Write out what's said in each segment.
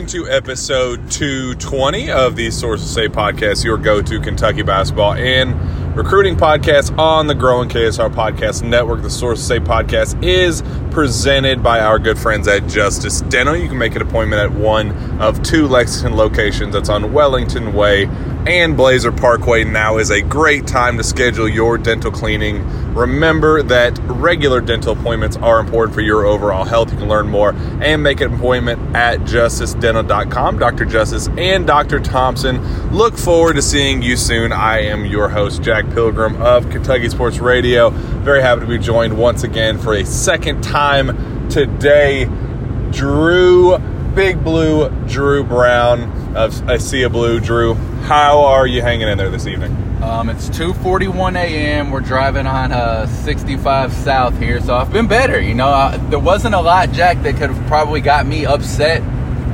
Into episode 220 of the Sources Say podcast, your go to Kentucky basketball and recruiting podcast on the growing KSR Podcast Network. The Sources Say podcast is presented by our good friends at Justice Dental. You can make an appointment at one of two Lexington locations that's on Wellington Way and Blazer Parkway. Now is a great time to schedule your dental cleaning. Remember that regular dental appointments are important for your overall health. You can learn more and make an appointment at justicedental.com. Dr. Justice and Dr. Thompson look forward to seeing you soon. I am your host, Jack Pilgrim of Kentucky Sports Radio. Very happy to be joined once again for a second time today. Drew, Big Blue, Drew Brown of a Blue. Drew, how are you hanging in there this evening? Um, it's 2:41 a.m. We're driving on uh, 65 South here, so I've been better. You know, uh, there wasn't a lot, Jack, that could have probably got me upset.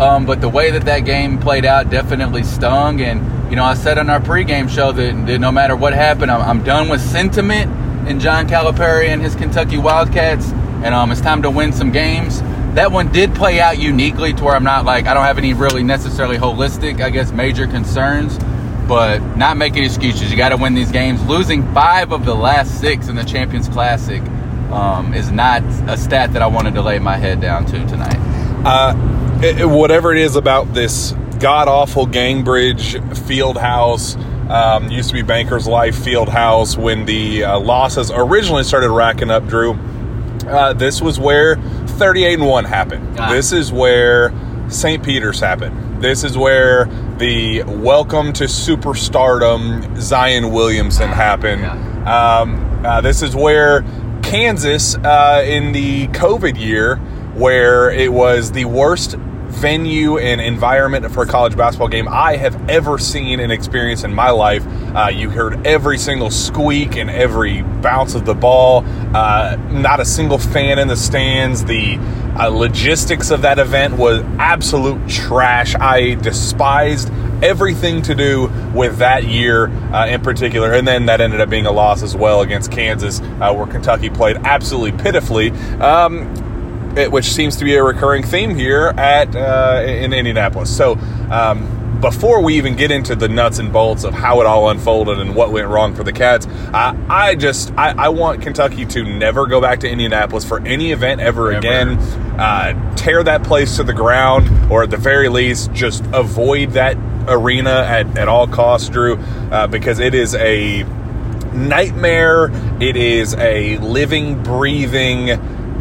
Um, but the way that that game played out definitely stung. And you know, I said on our pregame show that, that no matter what happened, I'm, I'm done with sentiment in John Calipari and his Kentucky Wildcats, and um, it's time to win some games. That one did play out uniquely to where I'm not like I don't have any really necessarily holistic, I guess, major concerns but not making excuses. You got to win these games. Losing five of the last six in the Champions Classic um, is not a stat that I wanted to lay my head down to tonight. Uh, it- whatever it is about this god awful Gainbridge field house, um, used to be Banker's Life field house when the uh, losses originally started racking up, Drew. Uh, this was where 38 and 1 happened. Ah. This is where St. Peter's happened. This is where the welcome to superstardom Zion Williamson happened. Um, uh, this is where Kansas, uh, in the COVID year, where it was the worst venue and environment for a college basketball game I have ever seen and experienced in my life. Uh, you heard every single squeak and every bounce of the ball. Uh, not a single fan in the stands. The uh, logistics of that event was absolute trash. I despised everything to do with that year uh, in particular. And then that ended up being a loss as well against Kansas, uh, where Kentucky played absolutely pitifully. Um, which seems to be a recurring theme here at uh, in Indianapolis. So, um, before we even get into the nuts and bolts of how it all unfolded and what went wrong for the Cats, I, I just I, I want Kentucky to never go back to Indianapolis for any event ever, Ever. again. Uh, tear that place to the ground, or at the very least, just avoid that arena at, at all costs, Drew, uh, because it is a nightmare. It is a living, breathing,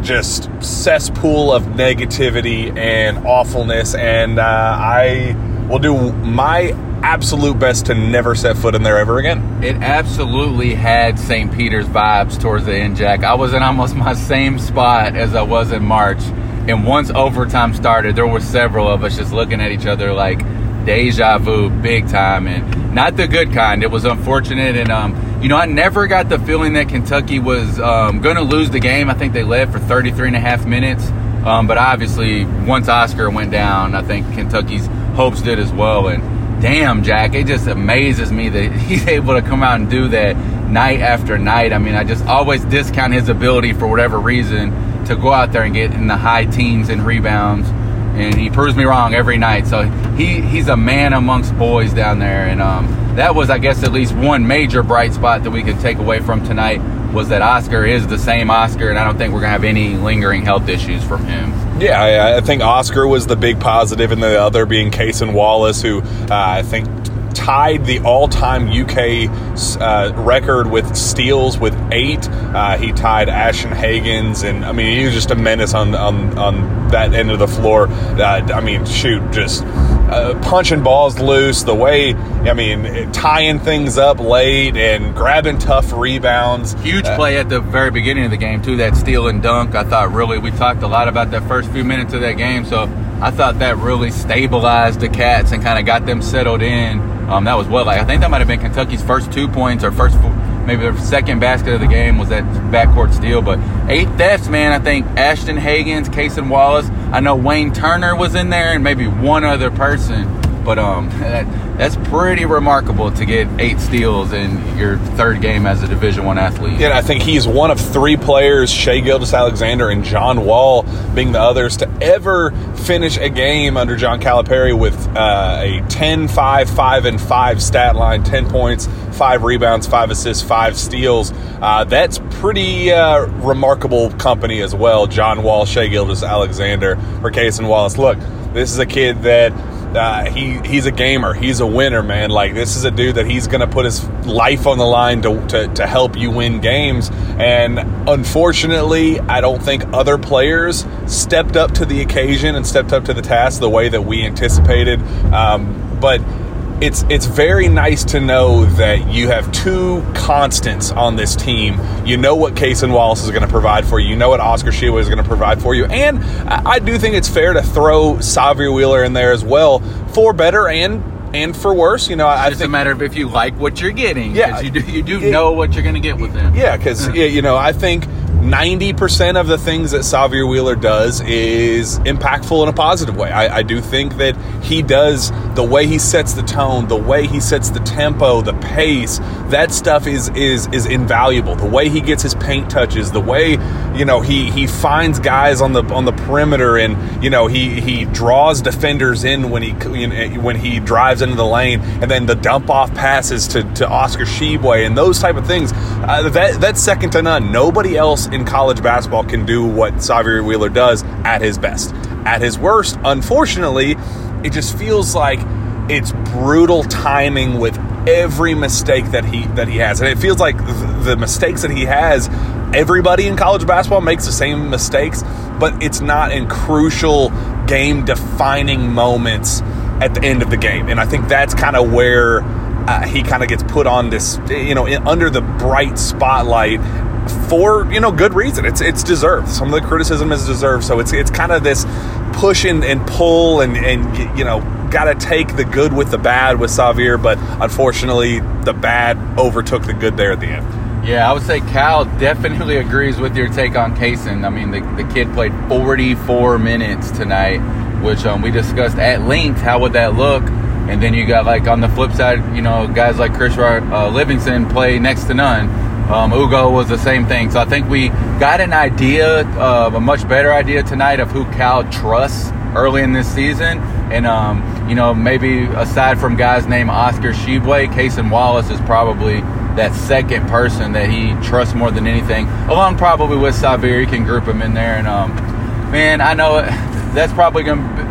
just cesspool of negativity and awfulness. And uh, I will do my absolute best to never set foot in there ever again. It absolutely had St. Peter's vibes towards the end, Jack. I was in almost my same spot as I was in March. And once overtime started, there were several of us just looking at each other like deja vu, big time, and not the good kind. It was unfortunate, and um, you know, I never got the feeling that Kentucky was um, going to lose the game. I think they led for 33 and a half minutes, um, but obviously, once Oscar went down, I think Kentucky's hopes did as well, and damn, Jack, it just amazes me that he's able to come out and do that night after night. I mean, I just always discount his ability for whatever reason to go out there and get in the high teens and rebounds. And he proves me wrong every night. So he, he's a man amongst boys down there. And um, that was, I guess, at least one major bright spot that we could take away from tonight was that Oscar is the same Oscar. And I don't think we're to have any lingering health issues from him. Yeah, I, think Oscar was the big positive, and the other being Cason Wallace, who uh, I think tied the all-time UK uh, record with steals with eight. Uh, he tied Ashton Hagans, and I mean he was just a menace on on, on that end of the floor. Uh, I mean, shoot, just uh, punching balls loose. The way I mean, tying things up late and grabbing tough rebounds. Huge play at the very beginning of the game too. That steal and dunk. I thought really we talked a lot about that first few minutes of that game. So I thought that really stabilized the Cats and kind of got them settled in. Um, that was what, Like, I think that might have been Kentucky's first two points or first, maybe their second basket of the game was that backcourt steal. But eight thefts, man. I think Ashton Hagans, Cason Wallace. I know Wayne Turner was in there and maybe one other person. But um, that, that's pretty remarkable to get eight steals in your third game as a Division One athlete. Yeah, I think he's one of three players, Shai Gilgeous-Alexander and John Wall being the others, to ever finish a game under John Calipari with uh, a 10, 5, 5, and 5 stat line 10 points, 5 rebounds, 5 assists, 5 steals. Uh, that's pretty uh, remarkable company as well. John Wall, Shai Gilgeous-Alexander, for Cason Wallace. Look, this is a kid that uh, he he's a gamer. He's a winner, man. Like this is a dude that he's to put his life on the line to, to, to help you win games. And unfortunately, I don't think other players stepped up to the occasion and stepped up to the task the way that we anticipated. Um, but it's it's very nice to know that you have two constants on this team. You know what Cason Wallace is going to provide for you. You know what Oscar Tshiebwe is going to provide for you. And I do think it's fair to throw Sahvir Wheeler in there as well for better and and for worse. You know, I it's think, a matter of if you like what you're getting. Yeah, you do you do it, know what you're going to get with them. Yeah, because uh-huh. you know, I think 90% of the things that Sahvir Wheeler does is impactful in a positive way. I, I, do think that he does the way he sets the tone, the way he sets the tempo, the pace, that stuff is is is invaluable. The way he gets his paint touches, the way, you know, he he finds guys on the on the perimeter and, you know, he he draws defenders in when he when he drives into the lane and then the dump off passes to, to Oscar Tshiebwe and those type of things. Uh, that that's second to none. Nobody else in college basketball can do what Sahvir Wheeler does at his best. At his worst, unfortunately, it just feels like it's brutal timing with every mistake that he that he has, and it feels like the mistakes that he has. Everybody in college basketball makes the same mistakes, but it's not in crucial game defining moments at the end of the game, and I think that's kind of where uh, he kind of gets put on this, you know, in, under the bright spotlight for you know good reason. It's it's deserved. Some of the criticism is deserved. So it's it's kind of this push and, and pull and and you know got to take the good with the bad with Sahvir, but unfortunately the bad overtook the good there at the end. Yeah, I would say Cal definitely agrees with your take on Cason. I mean, the, the kid played 44 minutes tonight, which um, we discussed at length. How would that look? And then you got like on the flip side, you know, guys like Chris uh, Livingston play next to none. Um, Ugo was the same thing. So I think we got an idea, uh, a much better idea tonight of who Cal trusts early in this season. And, um, you know, maybe aside from guys named Oscar Tshiebwe, Cason Wallace is probably that second person that he trusts more than anything, along probably with Sahvir. You can group him in there. And, um, man, I know that's probably going to.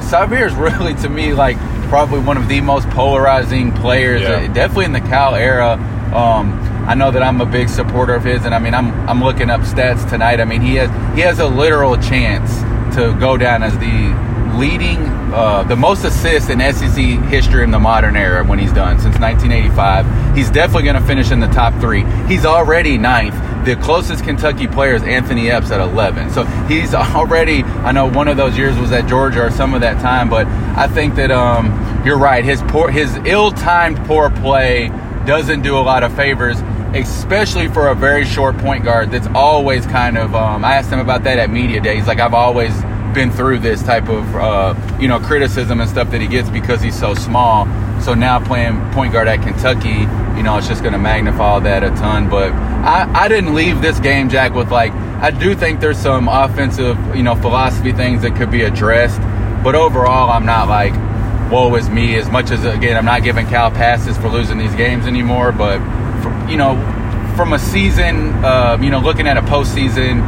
Sahvir is really, to me, like probably one of the most polarizing players, yeah. definitely in the Cal era. Um, I know that I'm a big supporter of his, and I mean, I'm I'm looking up stats tonight. I mean, he has he has a literal chance to go down as the leading, uh, the most assists in SEC history in the modern era when he's done since 1985. He's definitely going to finish in the top three. He's already ninth. The closest Kentucky player is Anthony Epps at 11. So he's already. I know one of those years was at Georgia or some of that time, but I think that um, you're right. His poor, his ill-timed poor play doesn't do a lot of favors especially for a very short point guard that's always kind of um, i asked him about that at media days. Like i've always been through this type of uh, you know criticism and stuff that he gets because he's so small. So now playing point guard at kentucky you know it's just going to magnify that a ton. But I, I didn't leave this game jack with like i do think there's some offensive you know philosophy things that could be addressed. But overall i'm not like woe is me as much as again i'm not giving cal passes for losing these games anymore. But you know, from a season, uh, you know, looking at a postseason,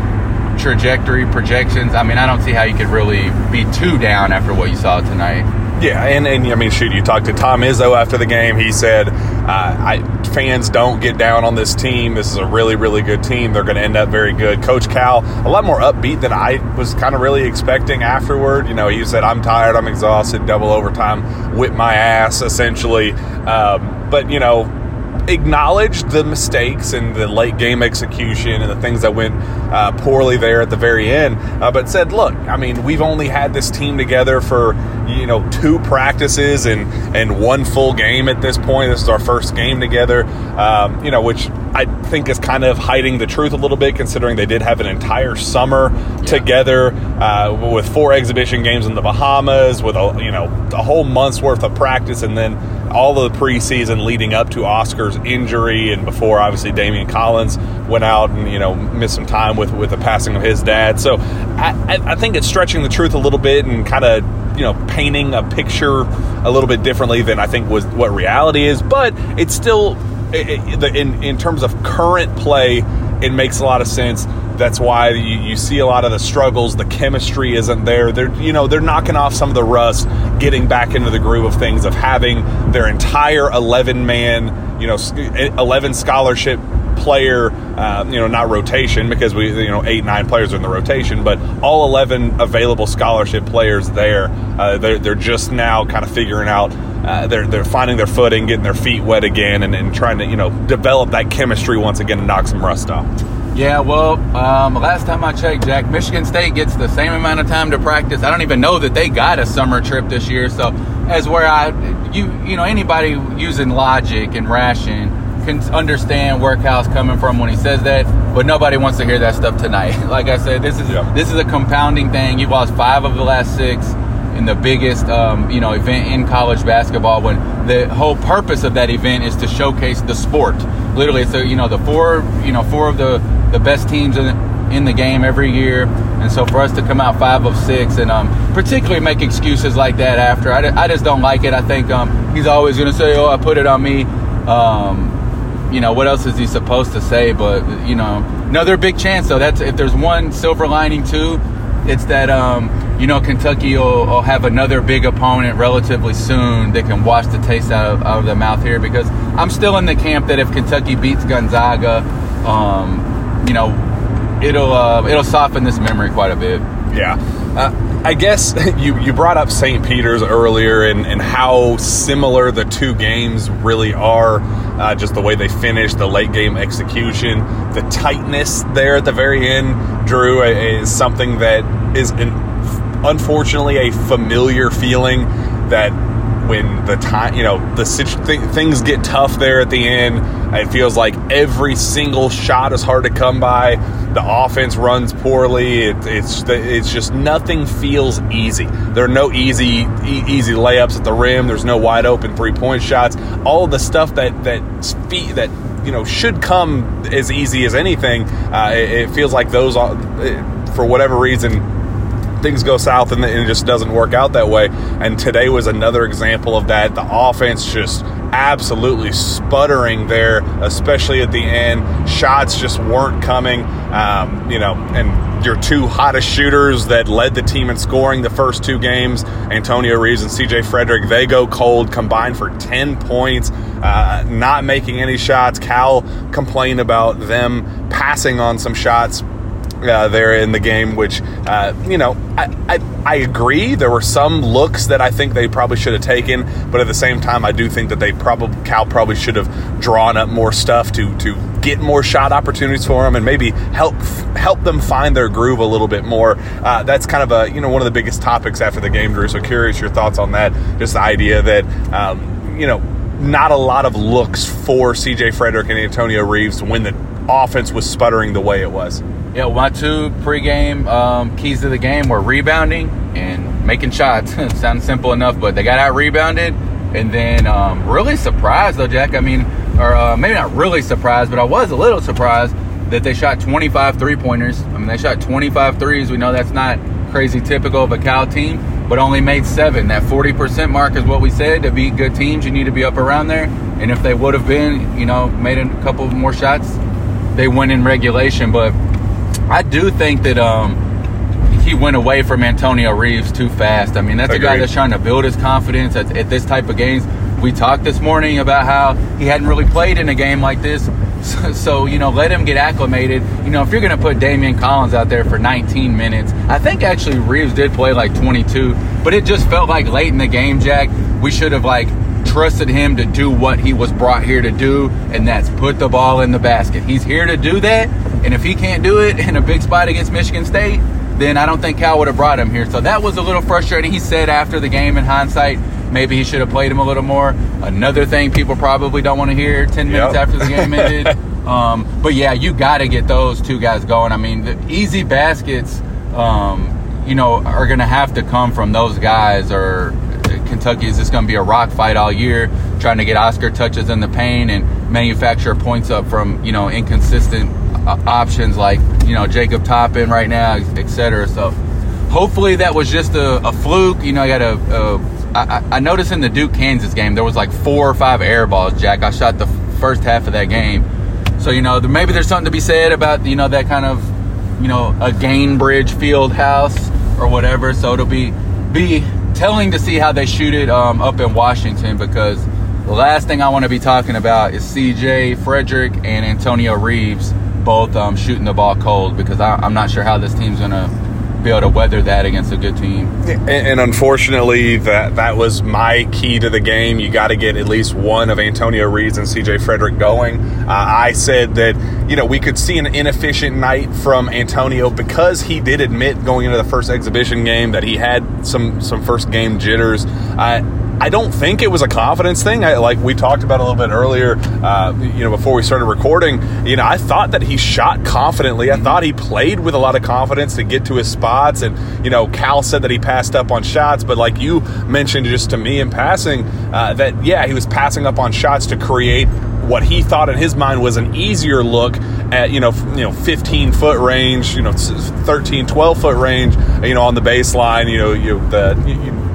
trajectory projections, I mean, I don't see how you could really be too down after what you saw tonight. Yeah, and, and I mean, shoot, you talked to Tom Izzo after the game. He said, uh, I, fans don't get down on this team. This is a really, really good team. They're going to end up very good. Coach Cal, a lot more upbeat than I was kind of really expecting afterward. You know, he said, I'm tired, I'm exhausted, double overtime, whip my ass, essentially. Um, but, you know, acknowledged the mistakes and the late game execution and the things that went uh, poorly there at the very end, uh, but said, "Look, I mean, we've only had this team together for you know two practices and and one full game at this point. This is our first game together, um, you know, which I think is kind of hiding the truth a little bit, considering they did have an entire summer yeah. together uh, with four exhibition games in the Bahamas, with a you know a whole month's worth of practice, and then all of the preseason leading up to Oscar's injury, and before obviously Daimion Collins went out and you know missed some time with with the passing of his dad. So I, I think it's stretching the truth a little bit and kind of you know painting a picture a little bit differently than I think was what reality is, but it's still in in terms of current play, it makes a lot of sense. That's why you, you, see a lot of the struggles. The chemistry isn't there. They're you know they're knocking off some of the rust, getting back into the groove of things of having their entire eleven man, you know, eleven scholarship player, uh, you know, not rotation because we, you know, eight, nine players are in the rotation, but all 11 available scholarship players there. Uh, they're, they're just now kind of figuring out uh, they're they're finding their footing, getting their feet wet again, and, and trying to you know develop that chemistry once again and knock some rust off. Yeah, well, um, last time I checked, Jack, Michigan State gets the same amount of time to practice. I don't even know that they got a summer trip this year. So, as where I, you, you know, anybody using logic and ration can understand where coming from when he says that, but nobody wants to hear that stuff tonight. like I said, this is yeah. this is a compounding thing. You've lost five of the last six in the biggest um, you know event in college basketball when the whole purpose of that event is to showcase the sport literally so you know the four you know four of the the best teams in, in the game every year and so for us to come out five of six and um, particularly make excuses like that after I, I just don't like it I think um, he's always going to say oh I put it on me um, you know what else is he supposed to say but you know another big chance though that's if there's one silver lining too it's that um, you know Kentucky will, will, have another big opponent relatively soon that can wash the taste out of, out of their mouth here because I'm still in the camp that if Kentucky beats Gonzaga, um, you know, it'll uh, it'll soften this memory quite a bit. Yeah. Uh, I guess you, you brought up St. Peter's earlier and, and how similar the two games really are. Uh, just the way they finished, the late game execution, the tightness there at the very end, Drew, is something that is an, unfortunately a familiar feeling that when the time, you know, the th- things get tough there at the end. It feels like every single shot is hard to come by. The offense runs poorly. It, it's it's just nothing feels easy. There are no easy e- easy layups at the rim. There's no wide open three point shots. All the stuff that that that you know should come as easy as anything. Uh, it, it, feels like those, for whatever reason, things go south and it just doesn't work out that way. And today was another example of that. The offense just absolutely sputtering there, especially at the end. Shots just weren't coming, um, you know, and your two hottest shooters that led the team in scoring the first two games, Antonio Reeves and CJ Frederick, they go cold, combined for 10 points, uh, not making any shots. Cal complained about them passing on some shots uh, there in the game, which, uh, you know, I, I, I, agree. There were some looks that I think they probably should have taken, but at the same time, I do think that they probably, Cal probably should have drawn up more stuff to, to get more shot opportunities for them and maybe help help them find their groove a little bit more. Uh, that's kind of a, you know, one of the biggest topics after the game, Drew. So curious your thoughts on that. Just the idea that, um, you know, not a lot of looks for CJ Frederick and Antonio Reeves when the offense was sputtering the way it was. Yeah, my two pregame um, keys to the game were rebounding and making shots. Sounds simple enough, but they got out rebounded. And then um, really surprised though, Jack. I mean, or uh, maybe not really surprised, but I was a little surprised that they shot 25 three pointers. I mean, they shot 25 threes. We know that's not crazy typical of a Cal team, but only made seven. That 40% mark is what we said. To beat good teams, you need to be up around there. And if they would have been, you know, made a couple more shots, they went in regulation. But I do think that um, he went away from Antonio Reeves too fast. I mean, that's a guy that's trying to build his confidence at, at this type of games. We talked this morning about how he hadn't really played in a game like this. So, so, you know, let him get acclimated. You know, if you're going to put Daimion Collins out there for 19 minutes, I think actually Reeves did play like 22, but it just felt like late in the game, Jack, we should have like trusted him to do what he was brought here to do, and that's put the ball in the basket. He's here to do that, and if he can't do it in a big spot against Michigan State, then I don't think Cal would have brought him here. So that was a little frustrating. He said after the game in hindsight, maybe he should have played him a little more. Another thing people probably don't want to hear 10 minutes Yep. after the game ended. um, but yeah, you got to get those two guys going. I mean, the easy baskets, um, you know, are going to have to come from those guys or Kentucky is just going to be a rock fight all year, trying to get Oscar touches in the paint and manufacture points up from you know inconsistent uh, options like you know Jacob Toppin right now, etc. So hopefully that was just a, a fluke. You know, I got a. a I, I- noticed in the Duke Kansas game there was like four or five air balls. Jack, I shot the first half of that game, so you know maybe there's something to be said about you know that kind of you know a Gainbridge field house or whatever. So it'll be be telling to see how they shoot it um, up in Washington because the last thing I want to be talking about is CJ Frederick and Antonio Reeves both um, shooting the ball cold because I, I'm not sure how this team's gonna be able to weather that against a good team. And, and unfortunately, that that was my key to the game. You got to get at least one of Antonio Reeves and CJ Frederick going. Uh, I said that you know we could see an inefficient night from Antonio because he did admit going into the first exhibition game that he had some some first game jitters. I I don't think it was a confidence thing. I, like we talked about a little bit earlier, uh, you know, before we started recording. You know, I thought that he shot confidently. I thought he played with a lot of confidence to get to his spots. And you know, Cal said that he passed up on shots, but like you mentioned just to me in passing, uh, that yeah, he was passing up on shots to create what he thought in his mind was an easier look at you know you know 15 foot range you know s- 13 12 foot range you know on the baseline you know you the you,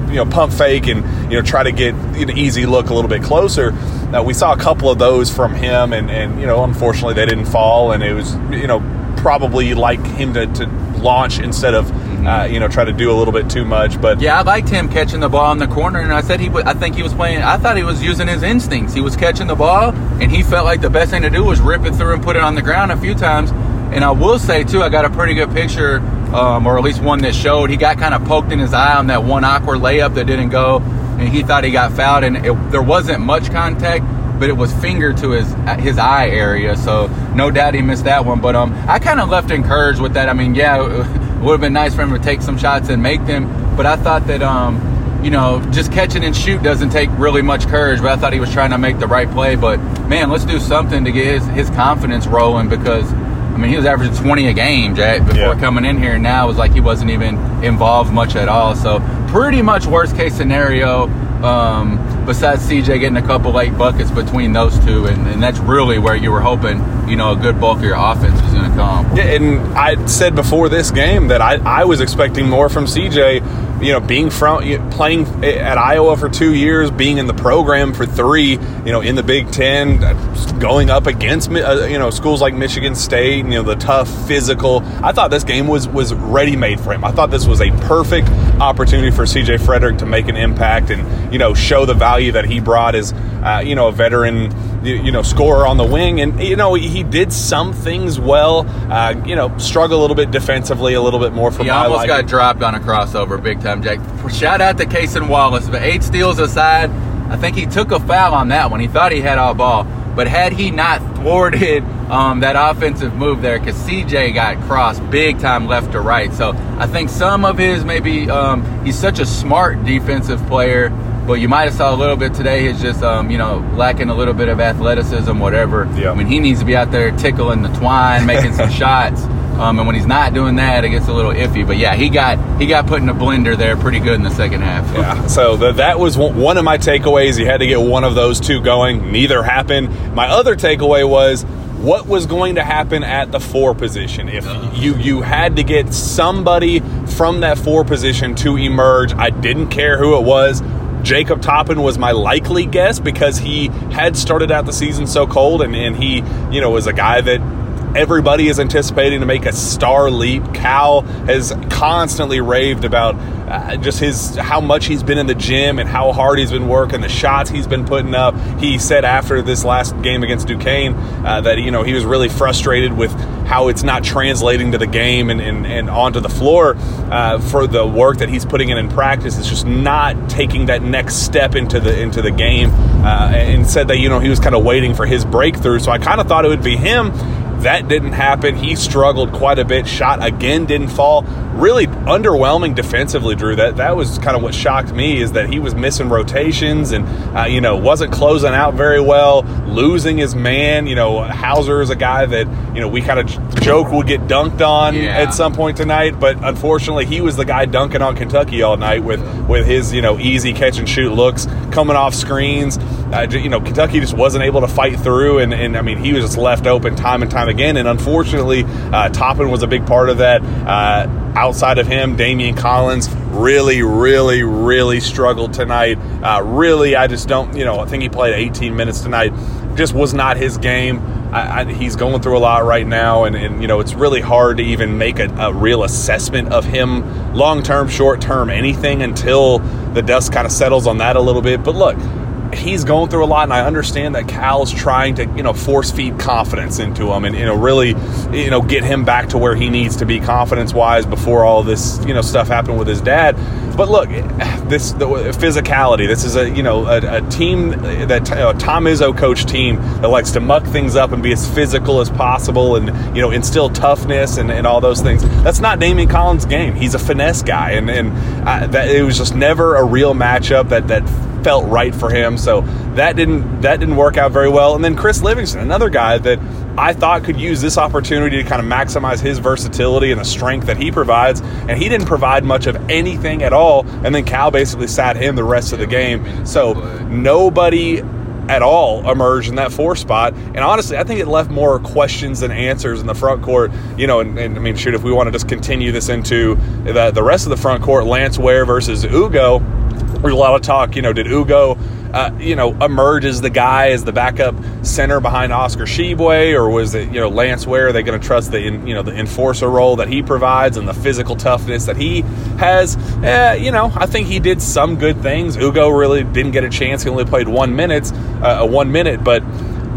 you know pump fake and you know try to get an easy look a little bit closer. Uh, we saw a couple of those from him and and you know unfortunately they didn't fall and it was you know probably like him to, to launch instead of uh, you know try to do a little bit too much but Yeah, I liked him catching the ball in the corner, and I said he. I think he was playing. I thought he was using his instincts. He was catching the ball, and he felt like the best thing to do was rip it through and put it on the ground a few times. And I will say too, I got a pretty good picture, um, or at least one that showed he got kind of poked in his eye on that one awkward layup that didn't go, and he thought he got fouled, and it, there wasn't much contact. But it was finger to his his eye area, so no doubt he missed that one. But um, I kind of left encouraged with that. I mean, yeah, it would have been nice for him to take some shots and make them. But I thought that um, you know, just catching and shoot doesn't take really much courage. But I thought he was trying to make the right play. But man, let's do something to get his, his confidence rolling because I mean he was averaging 20 a game, Jack, before Yeah. coming in here. And now it was like he wasn't even involved much at all. So pretty much worst case scenario. Um, besides CJ getting a couple late buckets between those two, and, and that's really where you were hoping, you know, a good bulk of your offense was going to come. Yeah, and I said before this game that I, I was expecting more from CJ. You know, being from playing at Iowa for two years, being in the program for three. You know, in the Big Ten, uh, going up against uh, you know schools like Michigan State. You know, the tough physical. I thought this game was was ready made for him. I thought this was a perfect opportunity for CJ Frederick to make an impact and you know show the value that he brought as uh, you know a veteran you, know scorer on the wing and you know he did some things well uh, you know struggle a little bit defensively a little bit more for He my almost got dropped on a crossover, big time, Jack. Shout out to Cason Wallace, but eight steals aside, I think he took a foul on that one. He thought he had all ball, but had he not thwarted um, that offensive move there, because CJ got crossed big time left to right. So I think some of his maybe um, he's such a smart defensive player. But you might have saw a little bit today. He's just um, you know lacking a little bit of athleticism, whatever. Yeah. I mean, he needs to be out there tickling the twine, making some shots. Um, and when he's not doing that, it gets a little iffy. But yeah, he got he got put in a blender there pretty good in the second half. Yeah, so the, that was one of my takeaways. You had to get one of those two going. Neither happened. My other takeaway was what was going to happen at the four position. If you you had to get somebody from that four position to emerge, I didn't care who it was. Jacob Toppin was my likely guess because he had started out the season so cold and, and he, you know, was a guy that everybody is anticipating to make a star leap. Cal has constantly raved about uh, just his how much he's been in the gym and how hard he's been working, the shots he's been putting up. He said after this last game against Duquesne uh, that you know he was really frustrated with how it's not translating to the game and, and, and onto the floor uh, for the work that he's putting in in practice. It's just not taking that next step into the into the game. Uh, and said that you know he was kind of waiting for his breakthrough. So I kind of thought it would be him that didn't happen. He struggled quite a bit. Shot again didn't fall. Really underwhelming defensively, Drew. That that was kind of what shocked me is that he was missing rotations and uh, you know wasn't closing out very well, losing his man. You know Hauser is a guy that you know we kind of joke will get dunked on Yeah. at some point tonight, but unfortunately he was the guy dunking on Kentucky all night with with his you know easy catch and shoot looks coming off screens. Ju- you know Kentucky just wasn't able to fight through, and, and I mean he was just left open time and time again. And unfortunately, uh, Toppin was a big part of that. Uh, outside of him, Daimion Collins really, really, really struggled tonight. Uh, really, I just don't. You know, I think he played 18 minutes tonight. Just was not his game. I, I, he's going through a lot right now, and, and you know it's really hard to even make a, a real assessment of him, long term, short term, anything until the dust kind of settles on that a little bit. But look, he's going through a lot, and I understand that Cal's trying to, you know, force feed confidence into him, and you know, really, you know, get him back to where he needs to be confidence wise before all this, you know, stuff happened with his dad. But look, this the physicality. This is a you know a, a team that a Tom Izzo coach team that likes to muck things up and be as physical as possible, and you know instill toughness and, and all those things. That's not Daimion Collins' game. He's a finesse guy, and and uh, that it was just never a real matchup that that felt right for him. So that didn't that didn't work out very well. And then Chris Livingston, another guy that I thought could use this opportunity to kind of maximize his versatility and the strength that he provides, and he didn't provide much of anything at all. And then Cal basically sat him the rest of the game. So nobody at all emerged in that four spot. And honestly, I think it left more questions than answers in the front court. You know, and, and I mean, shoot, if we want to just continue this into the, the rest of the front court, Lance Ware versus Ugo, there's a lot of talk. You know, did Ugo, uh, you know, emerge as the guy as the backup center behind Oscar Tshiebwe, or was it you know Lance Ware? Are they going to trust the in, you know the enforcer role that he provides and the physical toughness that he has? Uh, you know, I think he did some good things. Ugo really didn't get a chance. He only played one minutes, uh, one minute, but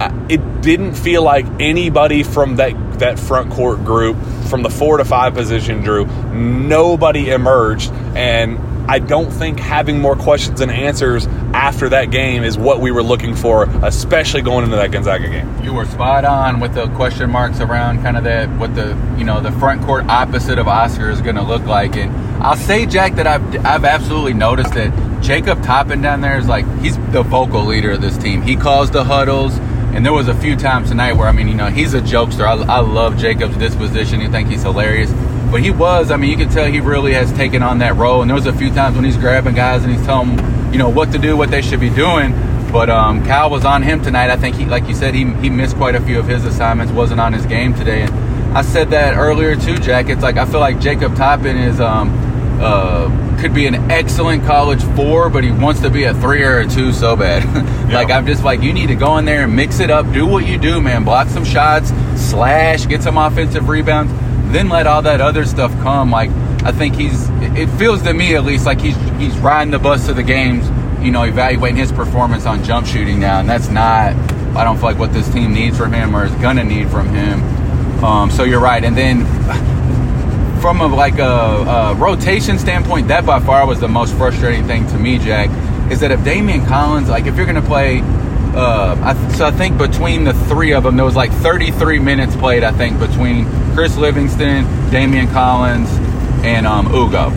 uh, it didn't feel like anybody from that that front court group from the four to five position drew nobody emerged and i don't think having more questions and answers after that game is what we were looking for especially going into that gonzaga game. You were spot on with the question marks around kind of that what the you know the front court opposite of Oscar is going to look like, and I'll say Jack that I've I've absolutely noticed that Jacob Toppin down there is like he's the vocal leader of this team. He calls the huddles, and there was a few times tonight where I mean you know he's a jokester. I, I love Jacob's disposition. You think he's hilarious. But he was, I mean, you can tell he really has taken on that role. And there was a few times when he's grabbing guys and he's telling them, you know, what to do, what they should be doing. But um, Cal was on him tonight. I think he, like you said, he, he missed quite a few of his assignments. wasn't on his game today. And I said that earlier too, Jack. It's like I feel like Jacob Toppin is um, uh, could be an excellent college four, but he wants to be a three or a two so bad. like Yeah. I'm just like you need to go in there and mix it up. Do what you do, man. Block some shots, slash, get some offensive rebounds, then let all that other stuff come. Like I think he's. It feels to me at least like he's he's riding the bus to the games. You know, evaluating his performance on jump shooting now, and that's not. I don't feel like what this team needs from him or is gonna need from him. Um, so you're right, and then from a like a, a rotation standpoint, that by far was the most frustrating thing to me, Jack. Is that if Daimion Collins, like if you're going to play, uh, I, so I think between the three of them, there was like 33 minutes played. I think between Chris Livingston, Daimion Collins, and um, Ugo.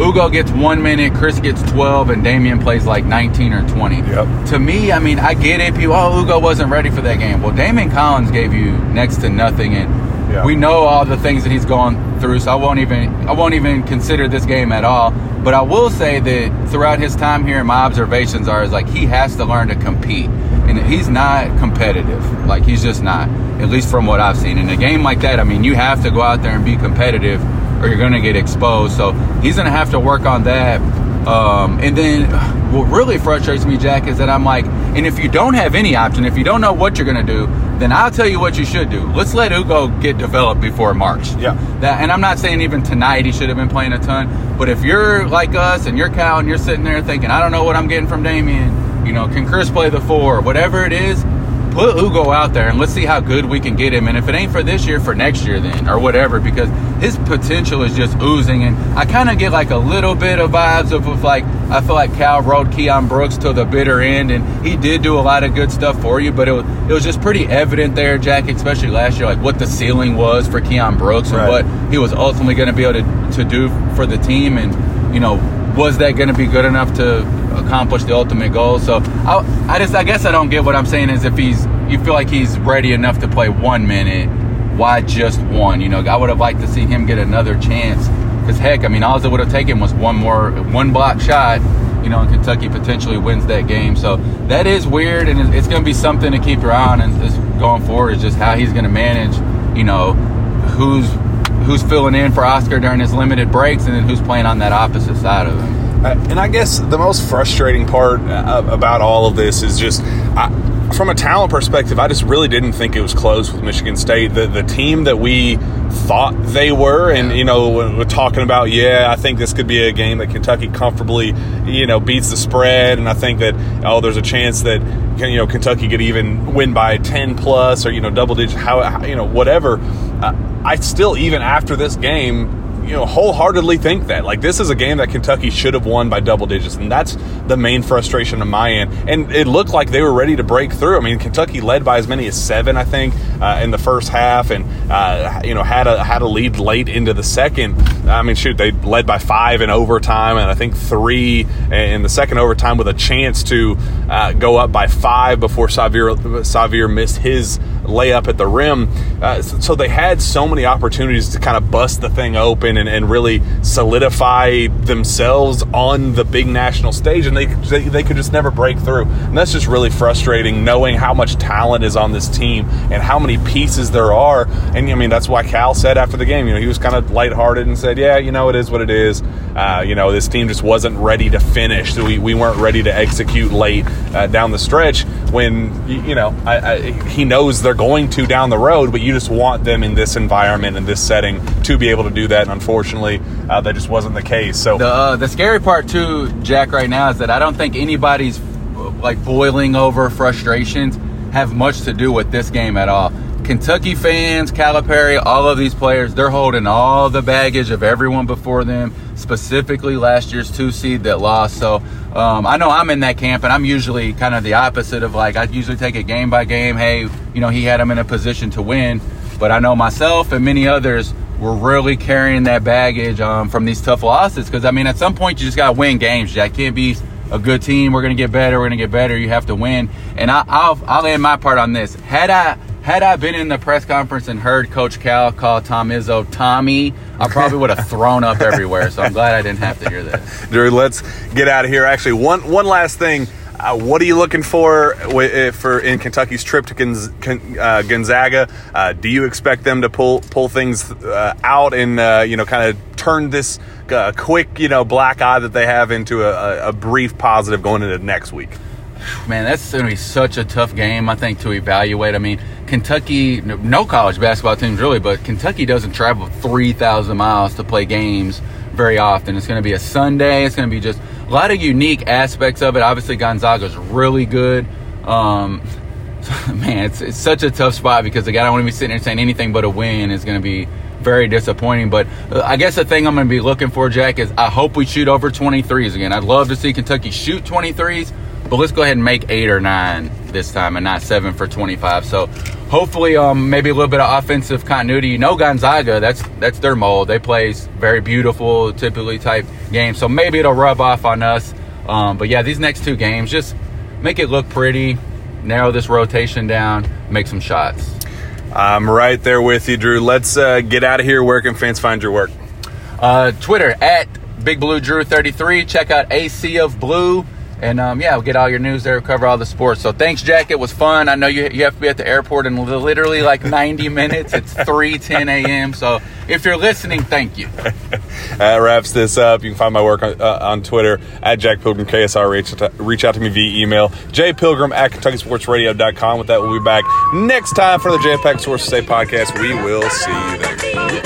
Ugo gets one minute, Chris gets 12, and Daimion plays like 19 or 20. Yep. To me, I mean, I get it. People, oh, Ugo wasn't ready for that game. Well, Daimion Collins gave you next to nothing, and Yeah. we know all the things that he's gone through. So I won't even, I won't even consider this game at all. But I will say that throughout his time here, my observations are is like he has to learn to compete, and he's not competitive. Like he's just not, at least from what I've seen. In a game like that, I mean, you have to go out there and be competitive, or you're going to get exposed. So he's going to have to work on that. Um, and then what really frustrates me, Jack, is that I'm like, and if you don't have any option, if you don't know what you're going to do, then I'll tell you what you should do. Let's let Ugo get developed before March. Yeah. That, and I'm not saying even tonight he should have been playing a ton, but if you're like us and you're Cal and you're sitting there thinking, I don't know what I'm getting from Daimion, you know, can Chris play the four, whatever it is, put Ugo out there and let's see how good we can get him. And if it ain't for this year, for next year then, or whatever, because his potential is just oozing. And I kind of get like a little bit of vibes of, of like, I feel like Cal rode Keion Brooks to the bitter end, and he did do a lot of good stuff for you, but it was, it was just pretty evident there, Jack, especially last year, like what the ceiling was for Keion Brooks and Right. what he was ultimately going to be able to, to do for the team. And, you know, was that going to be good enough to accomplish the ultimate goal? So I, I just, I guess I don't get what I'm saying is if he's, you feel like he's ready enough to play one minute, why just one? You know, I would have liked to see him get another chance. Because heck, I mean, all it would have taken was one more, one block shot. You know, and Kentucky potentially wins that game. So that is weird, and it's going to be something to keep your eye on and going forward. Is just how he's going to manage. You know, who's who's filling in for Oscar during his limited breaks, and then who's playing on that opposite side of him. And I guess the most frustrating part uh, about all of this is just, I, from a talent perspective, I just really didn't think it was close with Michigan State. The the team that we thought they were, and you know, we're talking about, yeah, I think this could be a game that Kentucky comfortably, you know, beats the spread, and I think that oh, there's a chance that you know Kentucky could even win by ten plus or you know double digit, how, how you know whatever. Uh, I still even after this game you know, wholeheartedly think that. Like, this is a game that Kentucky should have won by double digits, and that's the main frustration on my end. And it looked like they were ready to break through. I mean, Kentucky led by as many as seven, I think, uh, in the first half, and uh, you know had a had a lead late into the second. I mean, shoot, they led by five in overtime, and I think three in the second overtime with a chance to uh, go up by five before Sahvir Sahvir missed his layup at the rim. Uh, so they had so many opportunities to kind of bust the thing open and, and really solidify themselves on the big national stage, and they, they they could just never break through. And that's just really frustrating, knowing how much talent is on this team and how many pieces there are. And I mean, that's why Cal said after the game, you know, he was kind of lighthearted and said, "Yeah, you know, it is what it is. Uh, you know, this team just wasn't ready to finish. We, we weren't ready to execute late uh, down the stretch when you, know I, I, he knows they're going to down the road, but you just want them in this environment in this setting to be able to do that. And unfortunately, uh, that just wasn't the case. So The uh, the scary part too, Jack, right now is that I don't think anybody's like boiling over frustrations have much to do with this game at all. Kentucky fans, Calipari, all of these players, they're holding all the baggage of everyone before them, specifically last year's two seed that lost. So um, I know I'm in that camp, and I'm usually kind of the opposite of like I usually take it game by game. Hey, you know, he had him in a position to win, but I know myself and many others were really carrying that baggage um, from these tough losses. Because I mean, at some point you just got to win games. Jack can't be a good team. We're gonna get better. We're gonna get better. You have to win. And I, I'll I'll end my part on this. Had I had I been in the press conference and heard Coach Cal call Tom Izzo Tommy, I probably would have thrown up everywhere. So I'm glad I didn't have to hear that. Drew, let's get out of here. Actually, one one last thing. Uh, what are you looking for uh, for in Kentucky's trip to uh, Gonzaga? Uh, do you expect them to pull pull things uh, out and uh, you know kind of turn this uh, quick you know black eye that they have into a- a brief positive going into next week? Man, that's going to be such a tough game, I think, to evaluate. I mean, Kentucky, no- college basketball teams really, but Kentucky doesn't travel 3,000 miles to play games very often. It's going to be a Sunday. It's going to be just a lot of unique aspects of it. Obviously, Gonzaga's really good. Um, man, it's, it's such a tough spot because again, I don't want to be sitting there saying anything but a win is going to be very disappointing. But uh, I guess the thing I'm going to be looking for, Jack, is I hope we shoot over 23s again. I'd love to see Kentucky shoot 23s, but let's go ahead and make eight or nine this time and not seven for 25. So hopefully, um, maybe a little bit of offensive continuity. You know, Gonzaga, that's that's their mold. They play very beautiful, typically type games. So maybe it'll rub off on us. Um, but yeah, these next two games, just make it look pretty, narrow this rotation down, make some shots. I'm right there with you, Drew. Let's uh, get out of here. Where can fans find your work? Uh, Twitter at Big Blue Drew 33. Check out A Sea of Blue And um, yeah, we'll get all your news there, cover all the sports. So thanks, Jack. It was fun. I know you, you have to be at the airport in literally like 90 minutes. It's 3 10 a.m. So if you're listening, thank you. that wraps this up. You can find my work on, uh, on Twitter at Jack Pilgrim KSR. Reach, out- reach out to me via email, jpilgrim at KentuckySportsRadio.com. With that, we'll be back next time for the Jam Pack Sources Say podcast. We will see you there.